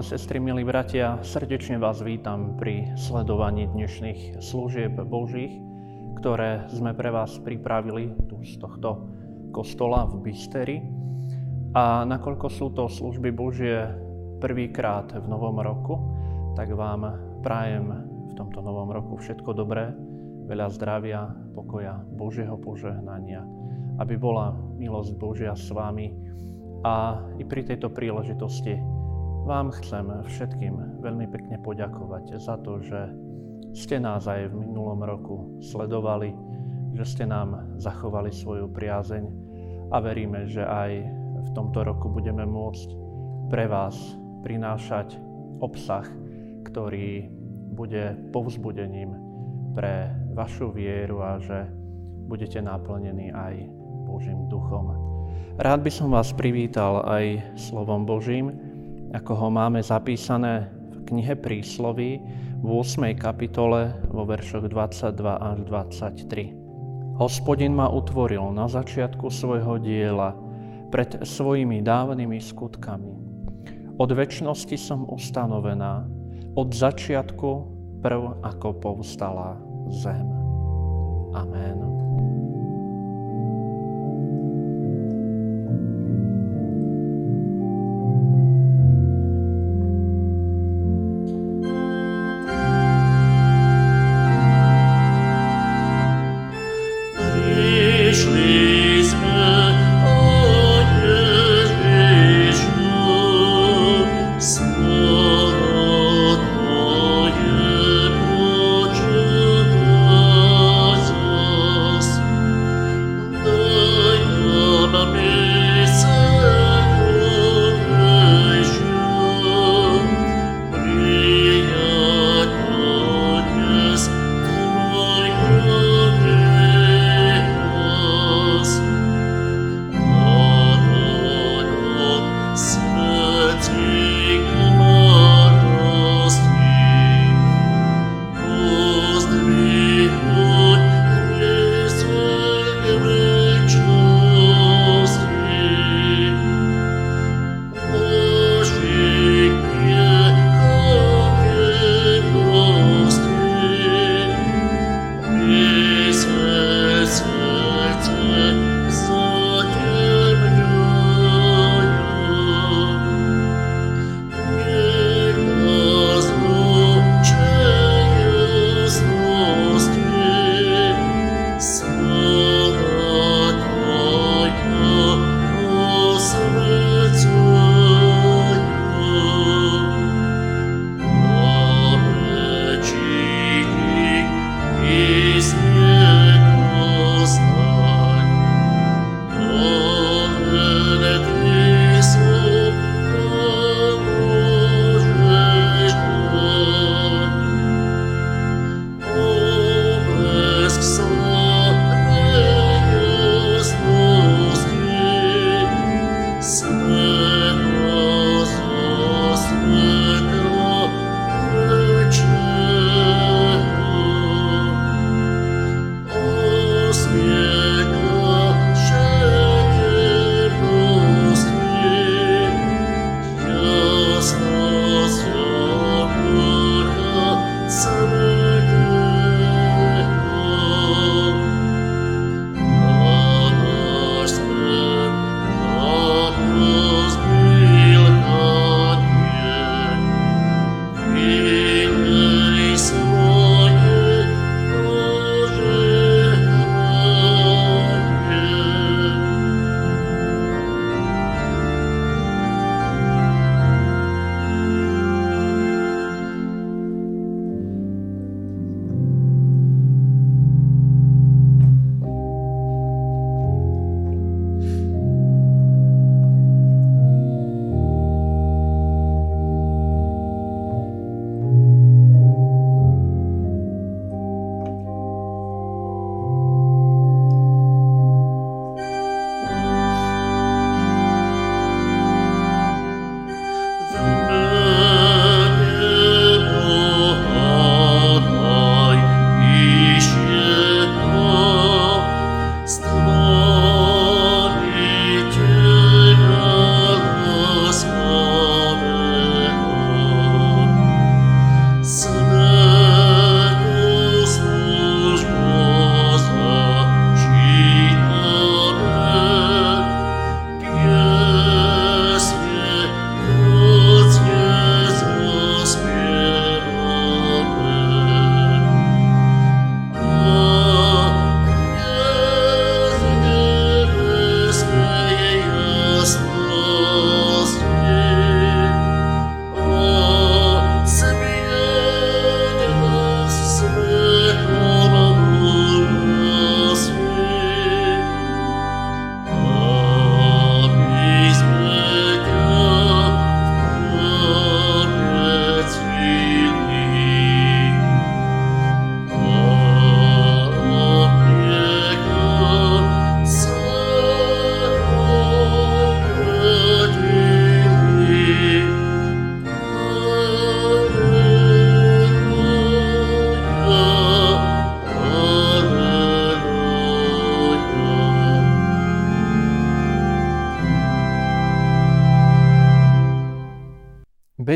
Sestry, milí bratia, srdečne vás vítam pri sledovaní dnešných služieb Božích, ktoré sme pre vás pripravili tu z tohto kostola v Bysteri. A nakoľko sú to služby Božie prvýkrát v novom roku, tak vám prajem v tomto novom roku všetko dobré, veľa zdravia, pokoja, Božieho požehnania, aby bola milosť Božia s vami a i pri tejto príležitosti vám chcem všetkým veľmi pekne poďakovať za to, že ste nás aj v minulom roku sledovali, že ste nám zachovali svoju priazeň a veríme, že aj v tomto roku budeme môcť pre vás prinášať obsah, ktorý bude povzbudením pre vašu vieru a že budete naplnení aj Božím duchom. Rád by som vás privítal aj slovom Božím, ako ho máme zapísané v knihe Prísloví v 8. kapitole vo veršoch 22 až 23. Hospodin ma utvoril na začiatku svojho diela pred svojimi dávnymi skutkami. Od väčšnosti som ustanovená, od začiatku prv ako povstala zem. Amen.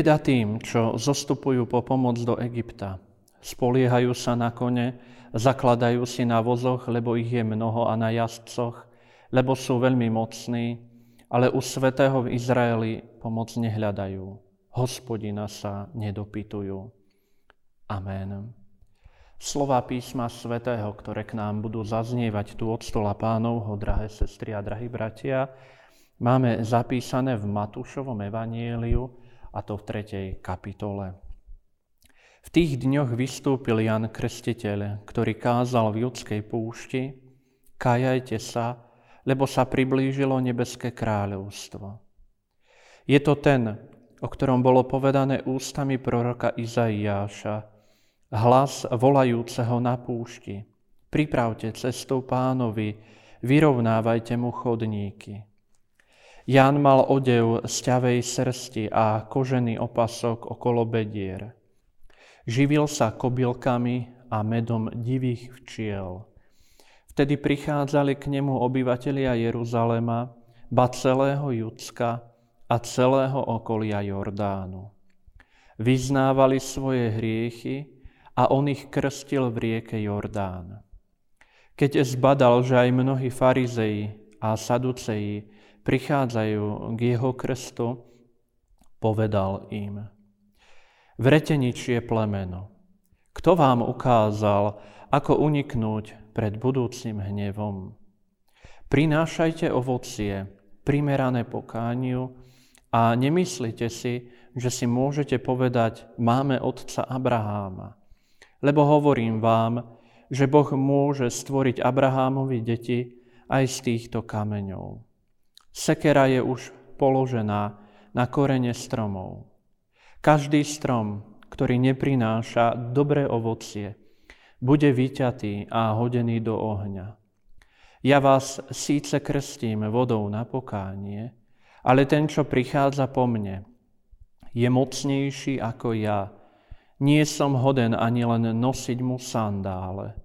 Beda tým, čo zostupujú po pomoc do Egypta. Spoliehajú sa na kone, zakladajú si na vozoch, lebo ich je mnoho a na jazdcoch, lebo sú veľmi mocní, ale u svetého v Izraeli pomoc nehľadajú. Hospodina sa nedopytujú. Amen. Slova písma svätého, ktoré k nám budú zaznievať tu od stola pánovho, drahé sestry a drahí bratia, máme zapísané v Matúšovom evanieliu, a to v tretej kapitole. V tých dňoch vystúpil Jan Krstiteľ, ktorý kázal v judskej púšti, kajajte sa, lebo sa priblížilo nebeské kráľovstvo. Je to ten, o ktorom bolo povedané ústami proroka Izaiáša, hlas volajúceho na púšti. Pripravte cestu pánovi, vyrovnávajte mu chodníky. Jan mal odev z ťavej srsti a kožený opasok okolo bedier. Živil sa kobylkami a medom divých včiel. Vtedy prichádzali k nemu obyvatelia Jeruzalema, ba celého Judska a celého okolia Jordánu. Vyznávali svoje hriechy a on ich krstil v rieke Jordán. Keď zbadal, že aj mnohí farizeji a saduceji prichádzajú k jeho krstu, povedal im, vrete ničie plemeno. Kto vám ukázal, ako uniknúť pred budúcim hnevom? Prinášajte ovocie, primerané pokániu a nemyslite si, že si môžete povedať, máme otca Abraháma. Lebo hovorím vám, že Boh môže stvoriť Abrahámovi deti aj z týchto kameňov. Sekera je už položená na korene stromov. Každý strom, ktorý neprináša dobré ovocie, bude vyťatý a hodený do ohňa. Ja vás síce krstím vodou na pokánie, ale ten, čo prichádza po mne, je mocnejší ako ja, nie som hoden ani len nosiť mu sandále.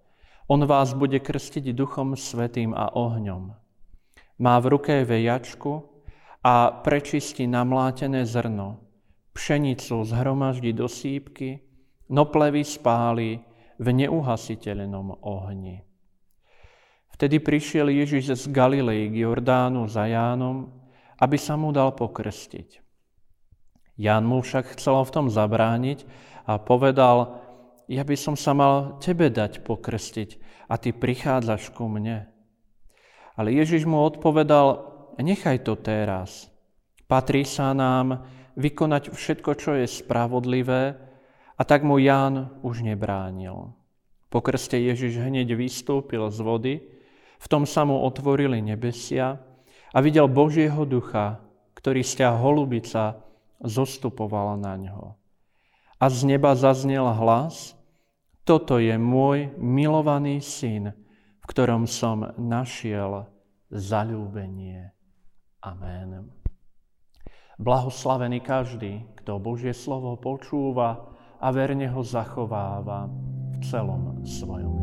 On vás bude krstiť duchom svetým a ohňom. Má v ruke vejačku a prečistí namlátené zrno. Pšenicu zhromaždí do sípky, no plevy spáli v neuhasiteľnom ohni. Vtedy prišiel Ježiš z Galilei k Jordánu za Jánom, aby sa mu dal pokrstiť. Ján mu však chcel v tom zabrániť a povedal, ja by som sa mal tebe dať pokrstiť a ty prichádzaš ku mne. Ale Ježiš mu odpovedal, nechaj to teraz. Patrí sa nám vykonať všetko, čo je spravodlivé, a tak mu Ján už nebránil. Po krste Ježiš hneď vystúpil z vody, v tom sa mu otvorili nebesia a videl Božieho ducha, ktorý sťa holubica zostupovala na ňo a z neba zaznel hlas, toto je môj milovaný syn, ktorom som našiel zalúbenie. Amen. Blahoslavený každý, kto Božie slovo počúva a verne ho zachováva v celom svojom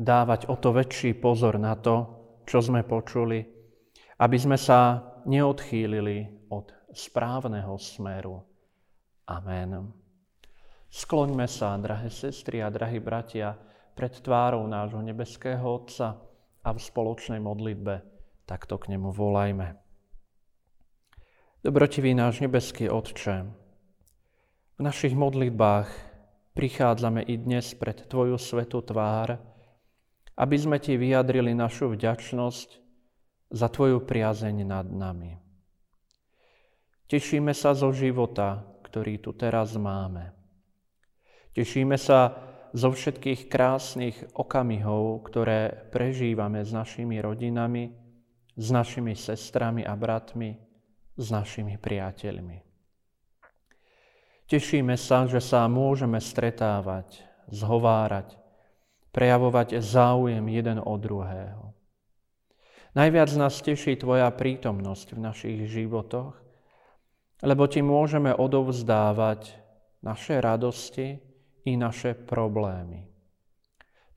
dávať o to väčší pozor na to, čo sme počuli, aby sme sa neodchýlili od správneho smeru. Amen. Skloňme sa, drahé sestry a drahí bratia, pred tvárou nášho nebeského Otca a v spoločnej modlitbe takto k nemu volajme. Dobrotivý náš nebeský Otče, v našich modlitbách prichádzame i dnes pred Tvoju svetú tvár, aby sme Ti vyjadrili našu vďačnosť za Tvoju priazeň nad nami. Tešíme sa zo života, ktorý tu teraz máme. Tešíme sa zo všetkých krásnych okamihov, ktoré prežívame s našimi rodinami, s našimi sestrami a bratmi, s našimi priateľmi. Tešíme sa, že sa môžeme stretávať, zhovárať, prejavovať záujem jeden od druhého. Najviac nás teší Tvoja prítomnosť v našich životoch, lebo Ti môžeme odovzdávať naše radosti i naše problémy.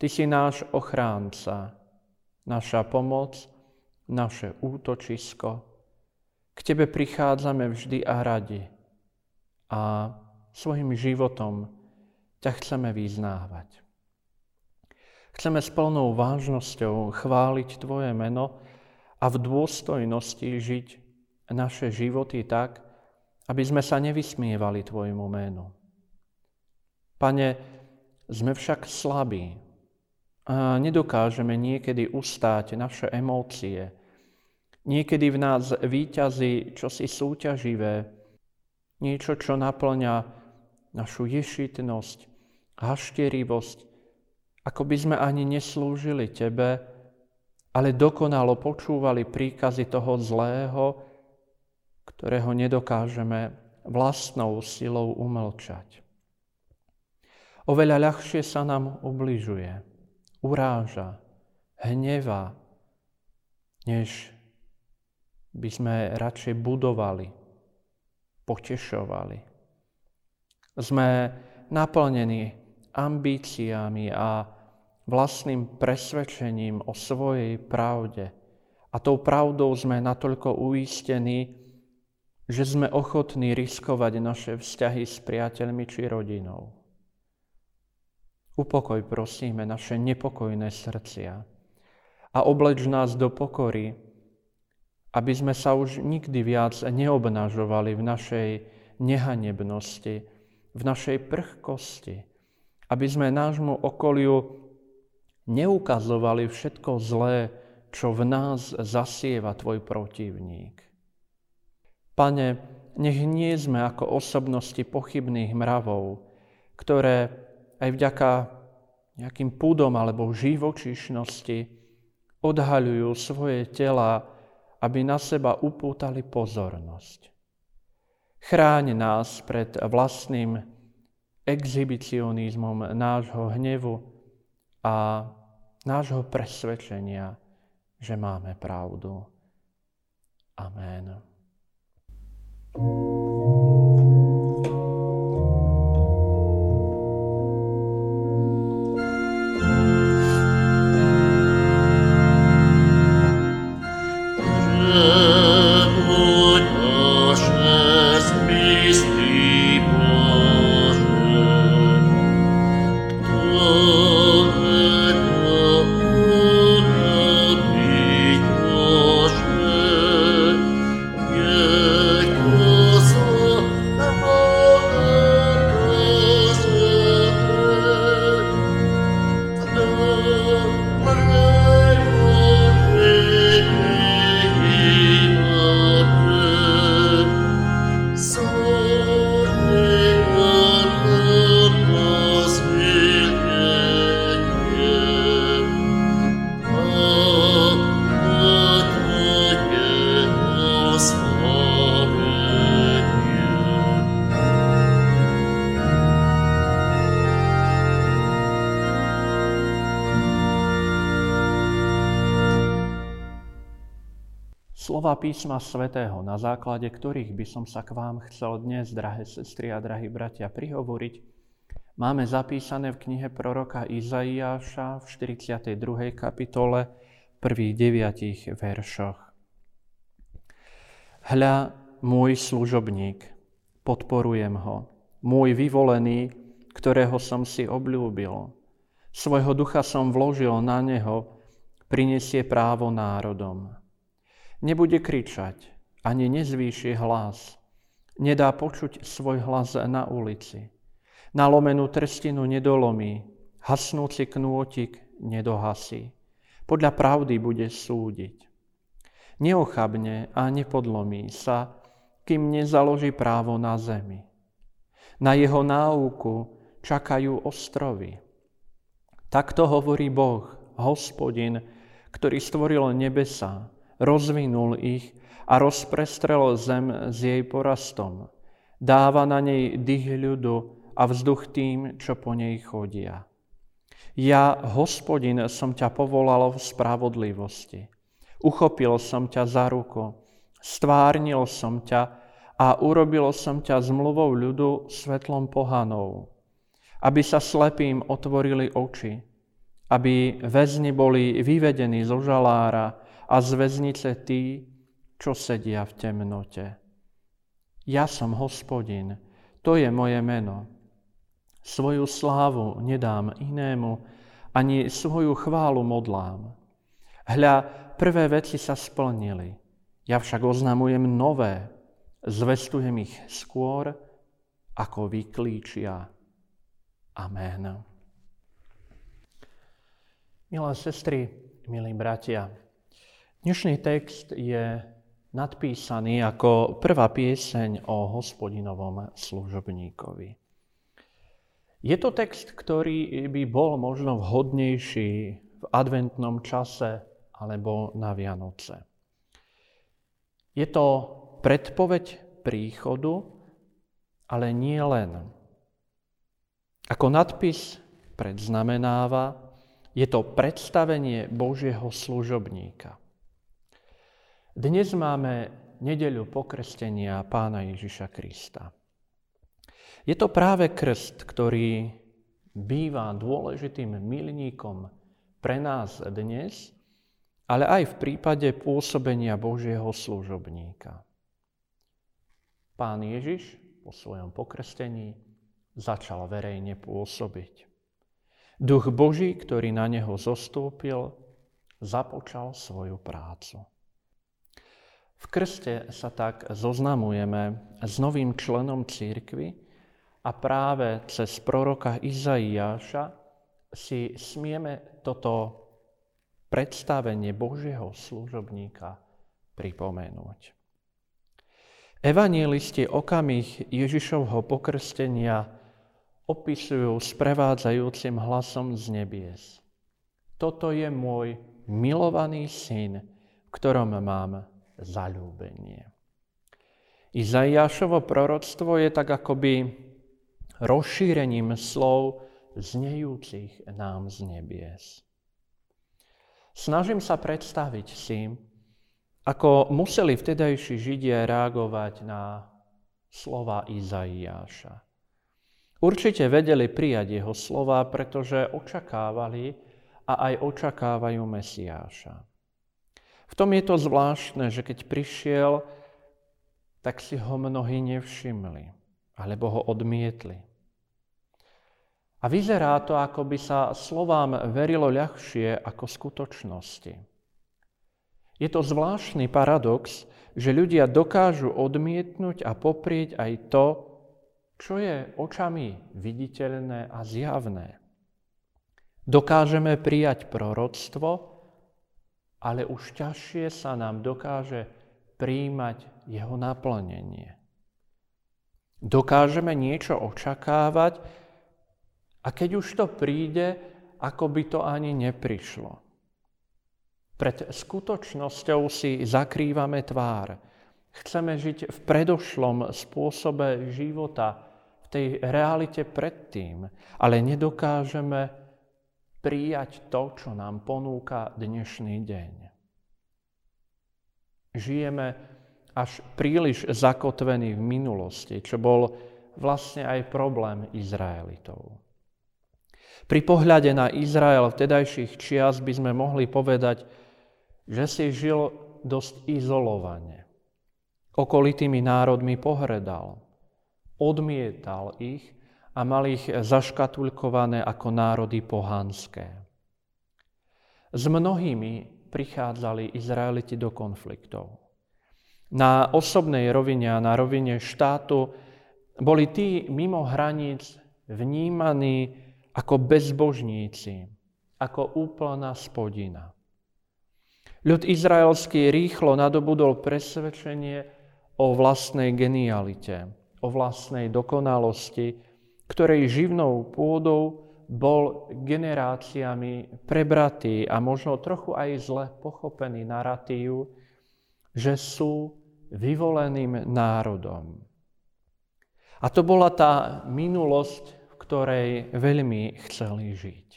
Ty si náš ochránca, naša pomoc, naše útočisko. K Tebe prichádzame vždy a radi a svojim životom ťa chceme vyznávať. Chceme s plnou vážnosťou chváliť Tvoje meno a v dôstojnosti žiť naše životy tak, aby sme sa nevysmievali Tvojmu menu. Pane, sme však slabí a nedokážeme niekedy ustáť naše emócie. Niekedy v nás výťazí čosi súťaživé, niečo, čo naplňa našu ješitnosť, hašterivosť, ako by sme ani neslúžili Tebe, ale dokonalo počúvali príkazy toho zlého, ktorého nedokážeme vlastnou silou umlčať. Oveľa ľahšie sa nám ubližuje, uráža, hneva, než by sme radšej budovali, potešovali. Sme naplnení ambíciami a vlastným presvedčením o svojej pravde. A tou pravdou sme natoľko uistení, že sme ochotní riskovať naše vzťahy s priateľmi či rodinou. Upokoj prosíme naše nepokojné srdcia a obleč nás do pokory, aby sme sa už nikdy viac neobnažovali v našej nehanebnosti, v našej prchkosti, aby sme nášmu okoliu neukazovali všetko zlé, čo v nás zasieva Tvoj protivník. Pane, nech nie sme ako osobnosti pochybných mravov, ktoré aj vďaka nejakým púdom alebo živočišnosti odhaľujú svoje tela, aby na seba upútali pozornosť. Chráň nás pred vlastným exhibicionizmom nášho hnevu a nášho presvedčenia, že máme pravdu. Amen. Slova písma svätého, na základe ktorých by som sa k vám chcel dnes, drahé sestry a drahí bratia, prihovoriť, máme zapísané v knihe proroka Izaiáša v 42. kapitole, prvých deviatich veršoch. Hľa, môj služobník, podporujem ho, môj vyvolený, ktorého som si obľúbil. Svojho ducha som vložil na neho, prinesie právo národom. Nebude kričať, ani nezvýši hlas. Nedá počuť svoj hlas na ulici. Nalomenú trstinu nedolomí, hasnúci knôtik nedohasí. Podľa pravdy bude súdiť. Neochabne a nepodlomí sa, kým nezaloží právo na zemi. Na jeho náuku čakajú ostrovy. Takto hovorí Boh, hospodin, ktorý stvoril nebesa, rozvinul ich a rozprestrel zem s jej porastom. Dáva na nej dých ľudu a vzduch tým, čo po nej chodia. Ja, hospodin, som ťa povolal v spravodlivosti. Uchopil som ťa za ruku, stvárnil som ťa a urobil som ťa zmluvou ľudu svetlom pohanov, aby sa slepým otvorili oči, aby väzni boli vyvedení zo žalára a z väznice tí, čo sedia v temnote. Ja som hospodin, to je moje meno. Svoju slávu nedám inému, ani svoju chválu modlám. Hľa, prvé veci sa splnili, ja však oznamujem nové, zvestujem ich skôr, ako vyklíčia. Amen. Milé sestry, milí bratia, Dnešný text je nadpísaný ako prvá pieseň o hospodinovom služobníkovi. Je to text, ktorý by bol možno vhodnejší v adventnom čase alebo na Vianoce. Je to predpoveď príchodu, ale nie len. Ako nadpis predznamenáva, je to predstavenie Božieho služobníka. Dnes máme nedeľu pokrstenia pána Ježiša Krista. Je to práve krst, ktorý býva dôležitým milníkom pre nás dnes, ale aj v prípade pôsobenia Božieho služobníka. Pán Ježiš po svojom pokrstení začal verejne pôsobiť. Duch Boží, ktorý na neho zostúpil, započal svoju prácu. V krste sa tak zoznamujeme s novým členom církvy a práve cez proroka Izaiáša si smieme toto predstavenie Božieho služobníka pripomenúť. Evangelisti okamih Ježišovho pokrstenia opisujú sprevádzajúcim hlasom z nebies. Toto je môj milovaný syn, v ktorom mám zalúbenie. Izaiášovo proroctvo je tak akoby rozšírením slov znejúcich nám z nebies. Snažím sa predstaviť si, ako museli vtedajší Židia reagovať na slova Izaiáša. Určite vedeli prijať jeho slova, pretože očakávali a aj očakávajú Mesiáša. V tom je to zvláštne, že keď prišiel, tak si ho mnohí nevšimli, alebo ho odmietli. A vyzerá to, ako by sa slovám verilo ľahšie ako skutočnosti. Je to zvláštny paradox, že ľudia dokážu odmietnúť a poprieť aj to, čo je očami viditeľné a zjavné. Dokážeme prijať proroctvo, ale už ťažšie sa nám dokáže príjmať jeho naplnenie. Dokážeme niečo očakávať a keď už to príde, ako by to ani neprišlo. Pred skutočnosťou si zakrývame tvár. Chceme žiť v predošlom spôsobe života, v tej realite predtým, ale nedokážeme prijať to, čo nám ponúka dnešný deň. žijeme až príliš zakotvení v minulosti, čo bol vlastne aj problém Izraelitov. Pri pohľade na Izrael vtedajších čias by sme mohli povedať, že si žil dosť izolovane. Okolitými národmi pohredal, odmietal ich a mal ich zaškatulkované ako národy pohanské. S mnohými prichádzali Izraeliti do konfliktov. Na osobnej rovine a na rovine štátu boli tí mimo hraníc vnímaní ako bezbožníci, ako úplná spodina. Ľud izraelský rýchlo nadobudol presvedčenie o vlastnej genialite, o vlastnej dokonalosti, ktorej živnou pôdou bol generáciami prebratý a možno trochu aj zle pochopený narratív, že sú vyvoleným národom. A to bola tá minulosť, v ktorej veľmi chceli žiť.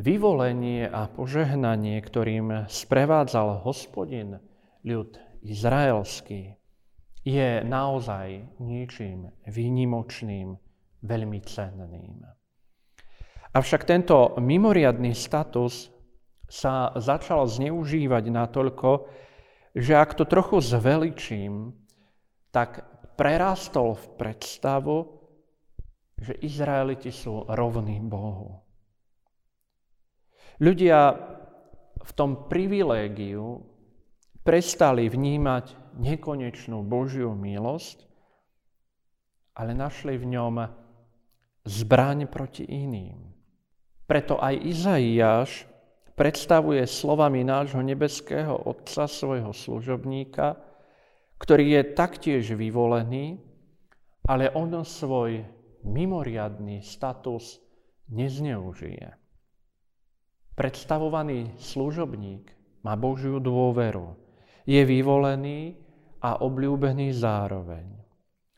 Vyvolenie a požehnanie, ktorým sprevádzal hospodin ľud izraelský, je naozaj niečím výnimočným, veľmi cenným. Avšak tento mimoriadný status sa začal zneužívať natoľko, že ak to trochu zveličím, tak prerastol v predstavu, že Izraeliti sú rovní Bohu. Ľudia v tom privilégiu prestali vnímať nekonečnú Božiu milosť, ale našli v ňom zbraň proti iným. Preto aj Izaiáš predstavuje slovami nášho nebeského Otca svojho služobníka, ktorý je taktiež vyvolený, ale on svoj mimoriadný status nezneužije. Predstavovaný služobník má Božiu dôveru, je vyvolený a obľúbený zároveň.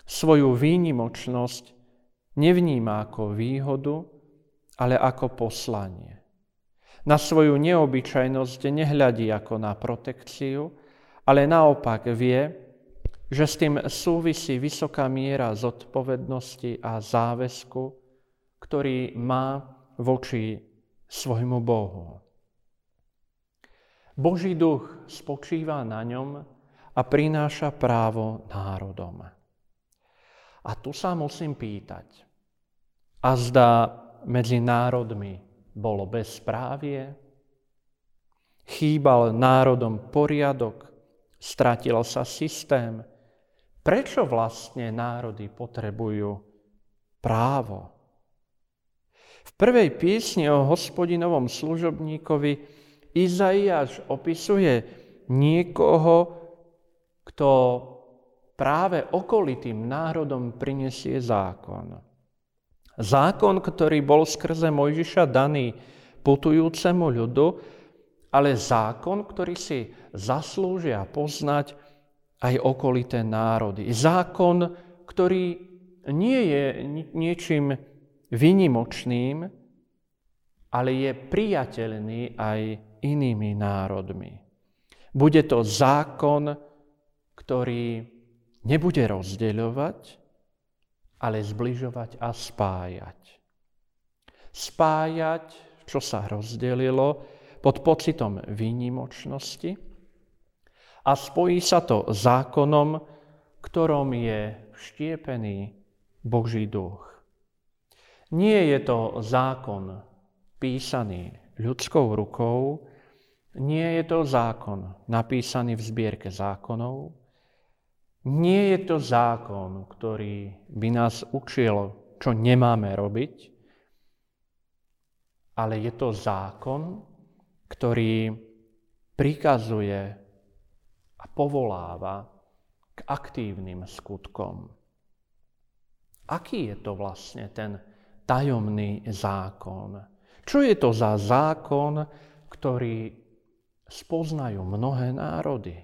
Svoju výnimočnosť nevníma ako výhodu, ale ako poslanie. Na svoju neobyčajnosť nehľadí ako na protekciu, ale naopak vie, že s tým súvisí vysoká miera zodpovednosti a záväzku, ktorý má voči svojmu Bohu. Boží duch spočíva na ňom a prináša právo národom. A tu sa musím pýtať, a zdá medzi národmi bolo bezprávie, chýbal národom poriadok, stratil sa systém. Prečo vlastne národy potrebujú právo? V prvej piesni o hospodinovom služobníkovi Izaiáš opisuje niekoho, kto práve okolitým národom prinesie zákon. Zákon, ktorý bol skrze Mojžiša daný putujúcemu ľudu, ale zákon, ktorý si zaslúžia poznať aj okolité národy. Zákon, ktorý nie je niečím vynimočným, ale je priateľný aj inými národmi. Bude to zákon, ktorý nebude rozdeľovať, ale zbližovať a spájať. Spájať, čo sa rozdelilo pod pocitom výnimočnosti a spojí sa to zákonom, ktorom je vštiepený Boží duch. Nie je to zákon písaný ľudskou rukou, nie je to zákon napísaný v zbierke zákonov, nie je to zákon, ktorý by nás učil, čo nemáme robiť, ale je to zákon, ktorý prikazuje a povoláva k aktívnym skutkom. Aký je to vlastne ten tajomný zákon? Čo je to za zákon, ktorý spoznajú mnohé národy,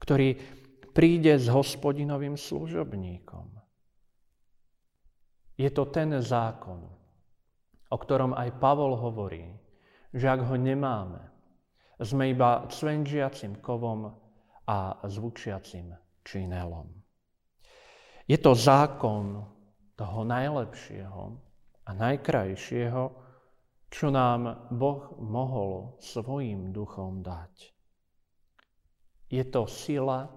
ktorý príde s hospodinovým služobníkom. Je to ten zákon, o ktorom aj Pavol hovorí, že ak ho nemáme, Sme iba cvenžiacim kovom a zvučiacim činelom. Je to zákon toho najlepšieho a najkrajšieho, čo nám Boh mohol svojim duchom dať. Je to sila,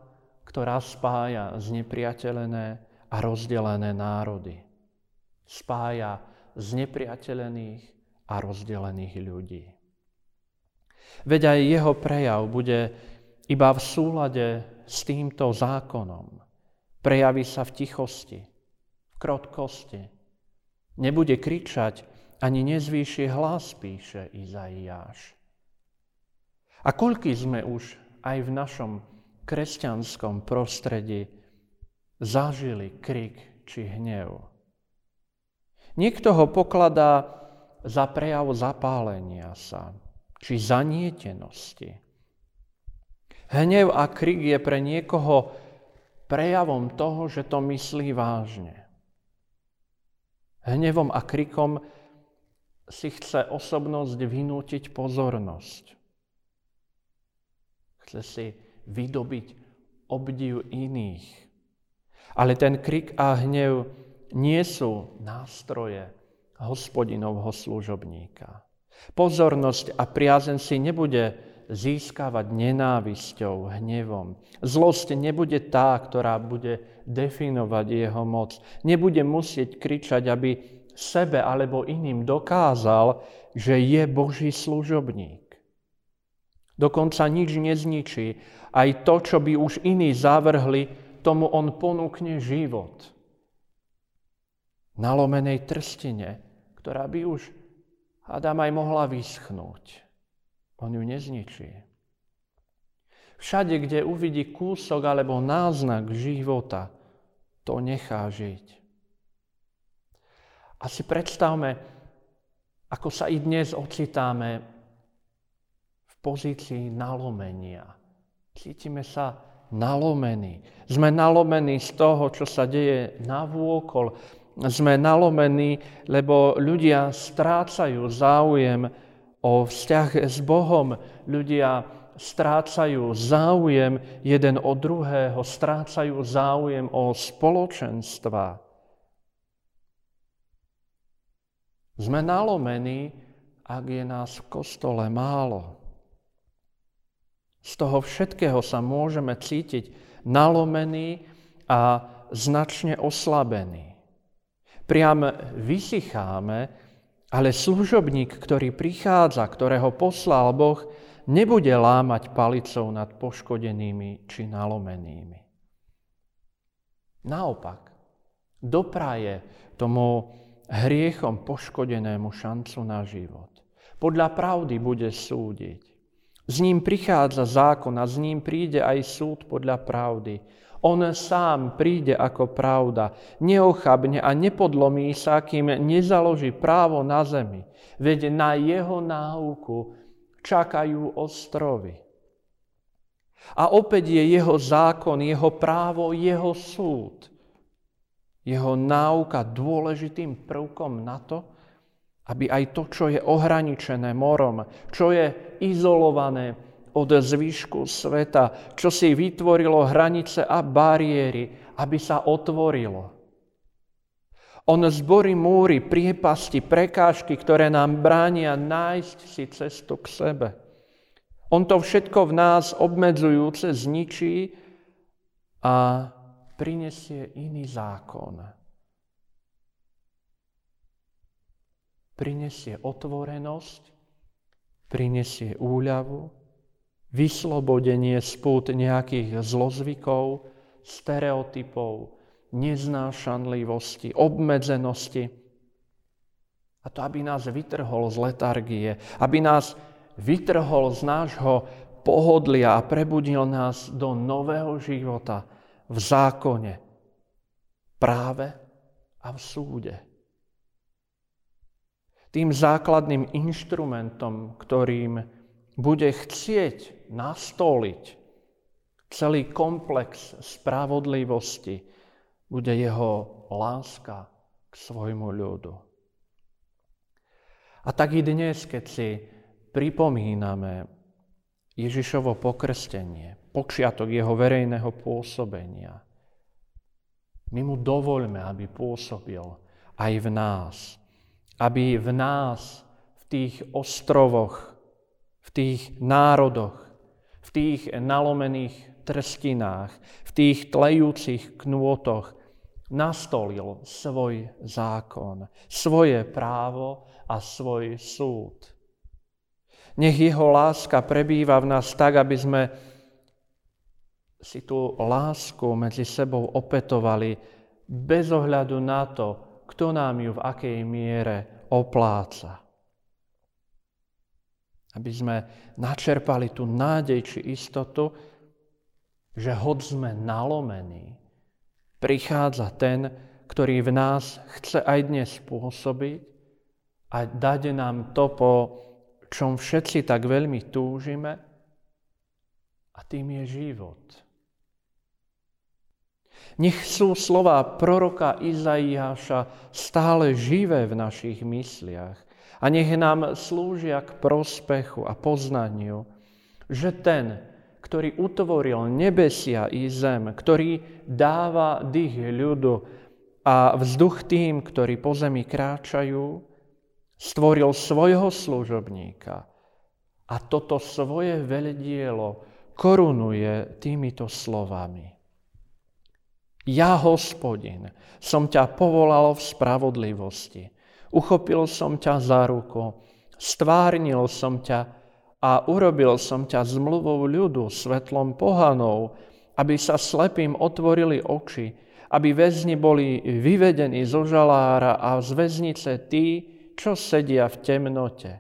ktorá spája znepriateľené a rozdelené národy. Spája znepriateľených a rozdelených ľudí. Veď aj jeho prejav bude iba v súlade s týmto zákonom. Prejaví sa v tichosti, v krotkosti. Nebude kričať, ani nezvýši hlas, píše Izaiáš. A koľky sme už aj v našom kresťanskom prostredí zažili krik či hnev. Niekto ho pokladá za prejav zapálenia sa, či zanietenosti. Hnev a krik je pre niekoho prejavom toho, že to myslí vážne. Hnevom a krikom si chce osobnosť vynútiť pozornosť. Chce si vydobiť obdiv iných. Ale ten krik a hnev nie sú nástroje hospodinovho služobníka. Pozornosť a priazen si nebude získavať nenávisťou, hnevom. Zlosť nebude tá, ktorá bude definovať jeho moc. Nebude musieť kričať, aby sebe alebo iným dokázal, že je Boží služobník. Dokonca nič nezničí. Aj to, čo by už iní zavrhli, tomu on ponúkne život. Nalomenej trstine, ktorá by už Adam aj mohla vyschnúť. On ju nezničí. Všade, kde uvidí kúsok alebo náznak života, to nechá žiť. A si predstavme, ako sa i dnes ocitáme v pozícii nalomenia. Cítime sa nalomení. Sme nalomení z toho, čo sa deje na vôkol sme nalomení, lebo ľudia strácajú záujem o vzťah s Bohom. Ľudia strácajú záujem jeden od druhého, strácajú záujem o spoločenstva. Sme nalomení, ak je nás v kostole málo. Z toho všetkého sa môžeme cítiť nalomení a značne oslabení priam vysycháme, ale služobník, ktorý prichádza, ktorého poslal Boh, nebude lámať palicou nad poškodenými či nalomenými. Naopak, dopraje tomu hriechom poškodenému šancu na život. Podľa pravdy bude súdiť. S ním prichádza zákon a s ním príde aj súd podľa pravdy. On sám príde ako pravda, neochabne a nepodlomí sa, kým nezaloží právo na zemi. Veď na jeho náuku čakajú ostrovy. A opäť je jeho zákon, jeho právo, jeho súd. Jeho náuka dôležitým prvkom na to, aby aj to, čo je ohraničené morom, čo je izolované, od zvyšku sveta, čo si vytvorilo hranice a bariéry, aby sa otvorilo. On zborí múry, priepasti, prekážky, ktoré nám bránia nájsť si cestu k sebe. On to všetko v nás obmedzujúce zničí a prinesie iný zákon. Prinesie otvorenosť, prinesie úľavu, vyslobodenie spút nejakých zlozvykov, stereotypov, neznášanlivosti, obmedzenosti. A to, aby nás vytrhol z letargie, aby nás vytrhol z nášho pohodlia a prebudil nás do nového života v zákone, práve a v súde. Tým základným inštrumentom, ktorým bude chcieť nastoliť celý komplex spravodlivosti, bude jeho láska k svojmu ľudu. A tak i dnes, keď si pripomíname Ježišovo pokrstenie, počiatok jeho verejného pôsobenia. My mu dovoľme, aby pôsobil aj v nás. Aby v nás, v tých ostrovoch, v tých národoch, v tých nalomených trstinách, v tých tlejúcich knôtoch nastolil svoj zákon, svoje právo a svoj súd. Nech jeho láska prebýva v nás tak, aby sme si tú lásku medzi sebou opetovali bez ohľadu na to, kto nám ju v akej miere opláca. Aby sme načerpali tú nádej či istotu, že hod sme nalomení, prichádza ten, ktorý v nás chce aj dnes spôsobiť a dať nám to, po čom všetci tak veľmi túžime, a tým je život. Nech sú slova proroka Izaiáša stále živé v našich mysliach a nech nám slúžia k prospechu a poznaniu, že ten, ktorý utvoril nebesia i zem, ktorý dáva dých ľudu a vzduch tým, ktorí po zemi kráčajú, stvoril svojho služobníka a toto svoje veľdielo korunuje týmito slovami. Ja, hospodin, som ťa povolal v spravodlivosti. Uchopil som ťa za ruku, stvárnil som ťa a urobil som ťa zmluvou ľudu, svetlom pohanov, aby sa slepým otvorili oči, aby väzni boli vyvedení zo žalára a z väznice tí, čo sedia v temnote.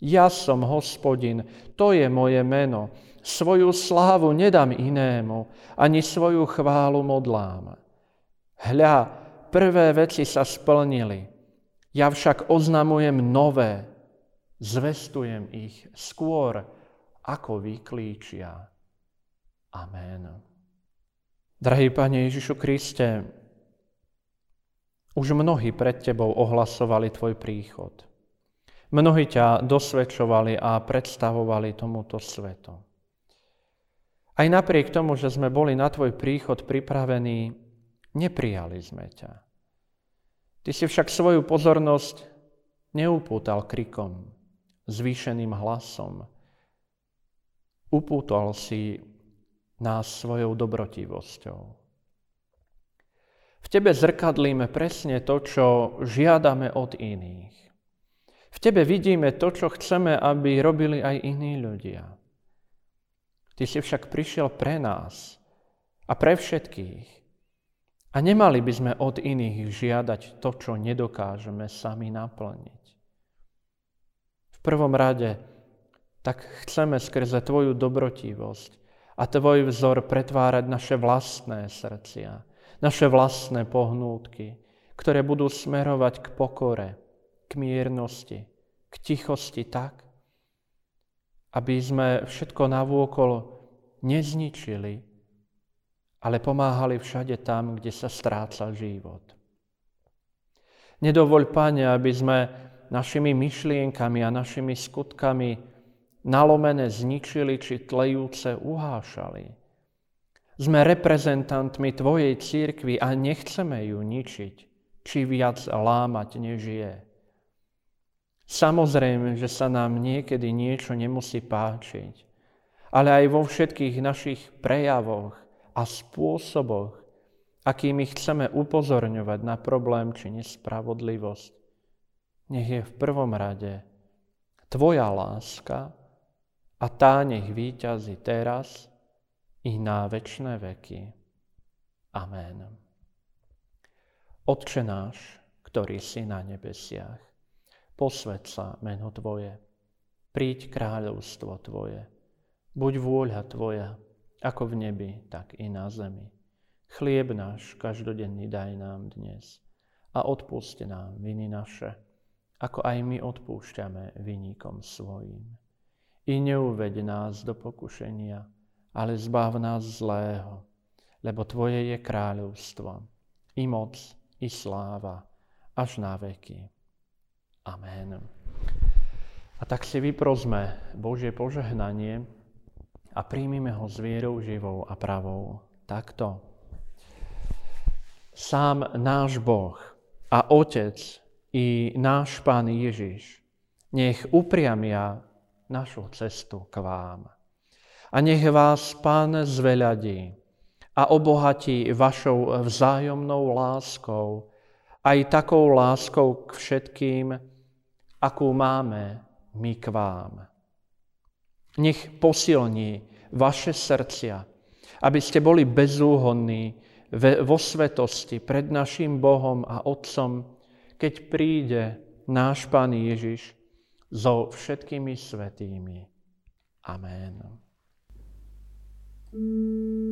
Ja som hospodin, to je moje meno. Svoju slávu nedám inému, ani svoju chválu modlám. Hľa, prvé veci sa splnili, ja však oznamujem nové, zvestujem ich skôr, ako vyklíčia. Amen. Drahý Pane Ježišu Kriste, už mnohí pred Tebou ohlasovali Tvoj príchod. Mnohí ťa dosvedčovali a predstavovali tomuto svetu. Aj napriek tomu, že sme boli na Tvoj príchod pripravení, neprijali sme ťa. Ty si však svoju pozornosť neupútal krikom, zvýšeným hlasom. Upútal si nás svojou dobrotivosťou. V tebe zrkadlíme presne to, čo žiadame od iných. V tebe vidíme to, čo chceme, aby robili aj iní ľudia. Ty si však prišiel pre nás a pre všetkých. A nemali by sme od iných žiadať to, čo nedokážeme sami naplniť. V prvom rade tak chceme skrze Tvoju dobrotivosť a Tvoj vzor pretvárať naše vlastné srdcia naše vlastné pohnútky, ktoré budú smerovať k pokore, k miernosti, k tichosti tak, aby sme všetko navôkol nezničili, ale pomáhali všade tam, kde sa stráca život. Nedovoľ, Pane, aby sme našimi myšlienkami a našimi skutkami nalomené zničili či tlejúce uhášali sme reprezentantmi Tvojej církvy a nechceme ju ničiť, či viac lámať, než je. Samozrejme, že sa nám niekedy niečo nemusí páčiť, ale aj vo všetkých našich prejavoch a spôsoboch, akými chceme upozorňovať na problém či nespravodlivosť, nech je v prvom rade Tvoja láska a tá nech výťazí teraz i na večné veky. Amen. Otče náš, ktorý si na nebesiach, posved sa meno Tvoje, príď kráľovstvo Tvoje, buď vôľa Tvoja, ako v nebi, tak i na zemi. Chlieb náš každodenný daj nám dnes a odpuste nám viny naše, ako aj my odpúšťame vynikom svojim. I neuveď nás do pokušenia, ale zbav nás zlého, lebo Tvoje je kráľovstvo, i moc, i sláva, až na veky. Amen. A tak si vyprosme Božie požehnanie a príjmime ho s vierou živou a pravou. Takto. Sám náš Boh a Otec i náš Pán Ježiš nech upriamia našu cestu k vám. A nech vás Pán zveľadí a obohatí vašou vzájomnou láskou, aj takou láskou k všetkým, akú máme my k vám. Nech posilní vaše srdcia, aby ste boli bezúhonní vo svetosti pred našim Bohom a Otcom, keď príde náš Pán Ježiš so všetkými svetými. Amen. Yeah.